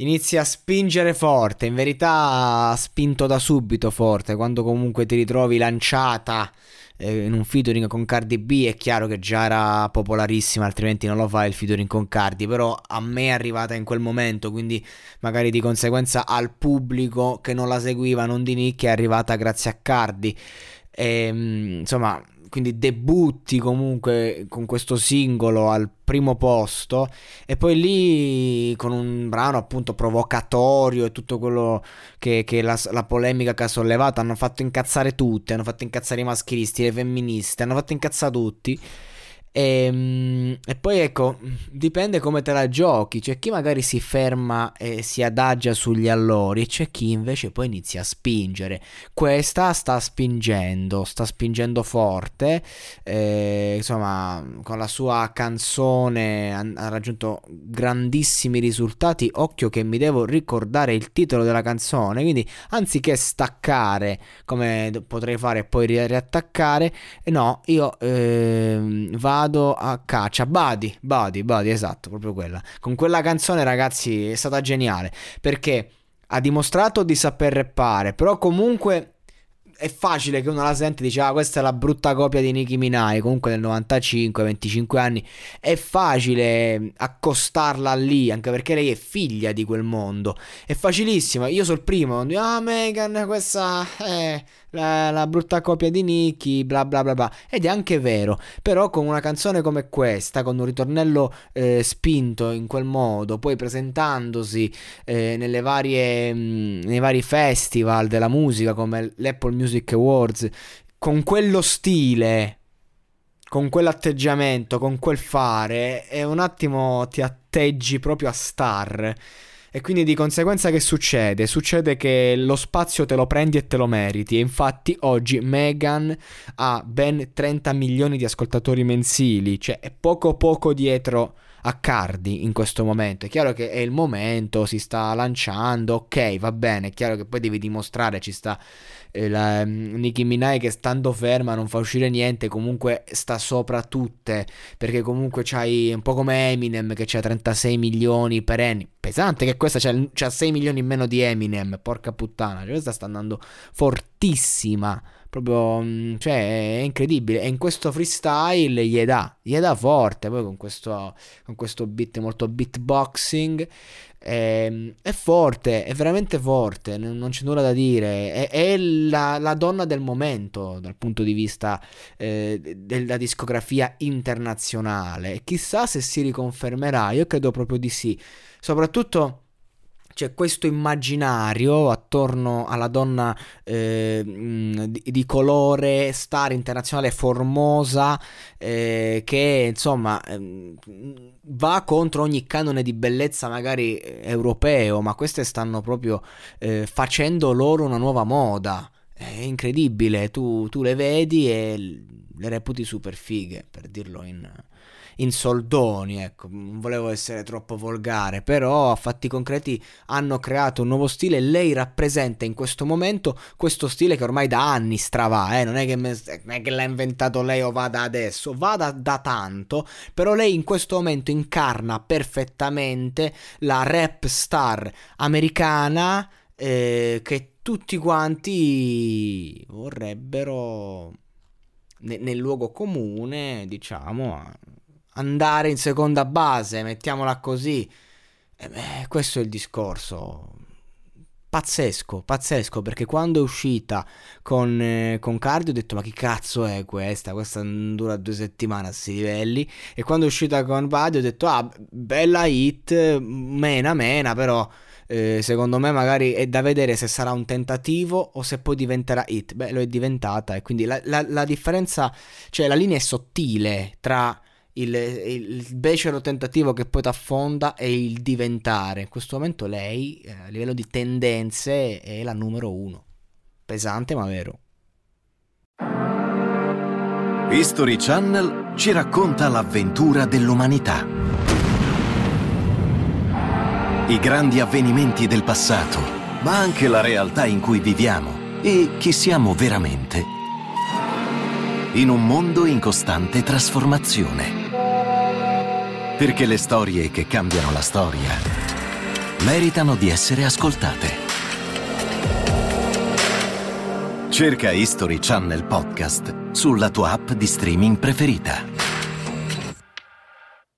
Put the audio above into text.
inizia a spingere forte. In verità ha spinto da subito forte, quando comunque ti ritrovi lanciata eh, in un featuring con Cardi B è chiaro che già era popolarissima, altrimenti non lo fa il featuring con Cardi, però a me è arrivata in quel momento, quindi magari di conseguenza al pubblico che non la seguiva, non di nicchia, è arrivata grazie a Cardi. E, ehm, insomma, quindi debutti comunque con questo singolo al primo posto e poi lì con un brano appunto provocatorio e tutto quello che, che la, la, polemica che ha sollevato hanno fatto incazzare tutti, hanno fatto incazzare i maschilisti, le femministe, hanno fatto incazzare tutti e, ehm, e, poi ecco, dipende come te la giochi. C'è chi magari si ferma e si adagia sugli allori, e c'è chi invece poi inizia a spingere. Questa sta spingendo, sta spingendo forte. Eh, insomma, con la sua canzone ha, ha, raggiunto grandissimi risultati. Occhio che mi devo ricordare il titolo della canzone. Quindi, anziché staccare come potrei fare e poi riattaccare, no, io eh, vado vado a caccia. Badi, Badi, Badi, esatto, proprio quella. Con quella canzone, ragazzi, è stata geniale perché ha dimostrato di saper rappare, però comunque è facile che uno la sente e dice ah questa è la brutta copia di Nicki Minaj comunque del 95 25 anni. È facile accostarla lì anche perché lei è figlia di quel mondo. È facilissimo. Io sono il primo ah Megan questa è la, la, brutta copia di Nicky, bla bla bla bla. Ed è anche vero, però con una canzone come questa, con un ritornello eh, spinto in quel modo, poi presentandosi eh, nelle varie, mh, mm, nei vari festival della musica come l'Apple Music Awards, con quello stile, con quell'atteggiamento, con quel fare, e un attimo ti atteggi proprio a star. E quindi di conseguenza che succede? Succede che lo spazio te lo prendi e te lo meriti. E infatti oggi Megan ha ben 30 milioni di ascoltatori mensili, cioè è poco poco dietro a Cardi in questo momento. È chiaro che è il momento, si sta lanciando, ok, va bene, è chiaro che poi devi dimostrare, ci sta eh, la, um, Nicki Minaj che stando ferma non fa uscire niente, comunque sta sopra tutte, perché comunque c'hai un po' come Eminem che c'ha 36 milioni per anni, pesante che questa c'ha, c'ha 6 milioni in meno di Eminem, porca puttana, cioè questa sta andando fortissima proprio mm, cioè è incredibile e in questo freestyle gli dà gli dà forte poi con questo, con questo beat molto beatboxing è, ehm, è, forte, è veramente forte, non c'è nulla da dire. È, è la, la, donna del momento dal punto di vista eh, della discografia internazionale. Chissà se si riconfermerà, io credo proprio di sì. Soprattutto c'è questo immaginario attorno alla donna eh, di, di, colore, star internazionale formosa, eh, che insomma eh, va contro ogni canone di bellezza magari europeo, ma queste stanno proprio eh, facendo loro una nuova moda. È incredibile, tu, tu le vedi e le reputi super fighe, per dirlo in in soldoni, ecco, non volevo essere troppo volgare, però a fatti concreti hanno creato un nuovo stile e lei rappresenta in questo momento questo stile che ormai da anni strava, eh? non, è che me, non è che l'ha inventato lei o va da adesso, va da, da tanto, però lei in questo momento incarna perfettamente la rap star americana eh, che tutti quanti vorrebbero nel luogo comune, diciamo, andare in seconda base, mettiamola così. Eh beh, questo è il discorso. pazzesco, pazzesco, perché quando è uscita con, eh, con Cardio ho detto ma che cazzo è questa? Questa dura due settimane a questi livelli. E quando è uscita con Badi ho detto ah, bella hit, mena mena, però... Eh, secondo me magari è da vedere se sarà un tentativo o se poi diventerà hit. Beh, lo è diventata e quindi la, la, la differenza, cioè la linea è sottile tra il, il becero tentativo che poi ti affonda e il diventare. In questo momento lei, eh, a livello di tendenze, è la numero uno. Pesante ma vero. History Channel ci racconta l'avventura dell'umanità. I grandi avvenimenti del passato, ma anche la realtà in cui viviamo e chi siamo veramente. In un mondo in costante trasformazione. Perché le storie che cambiano la storia meritano di essere ascoltate. Cerca History Channel Podcast sulla tua app di streaming preferita.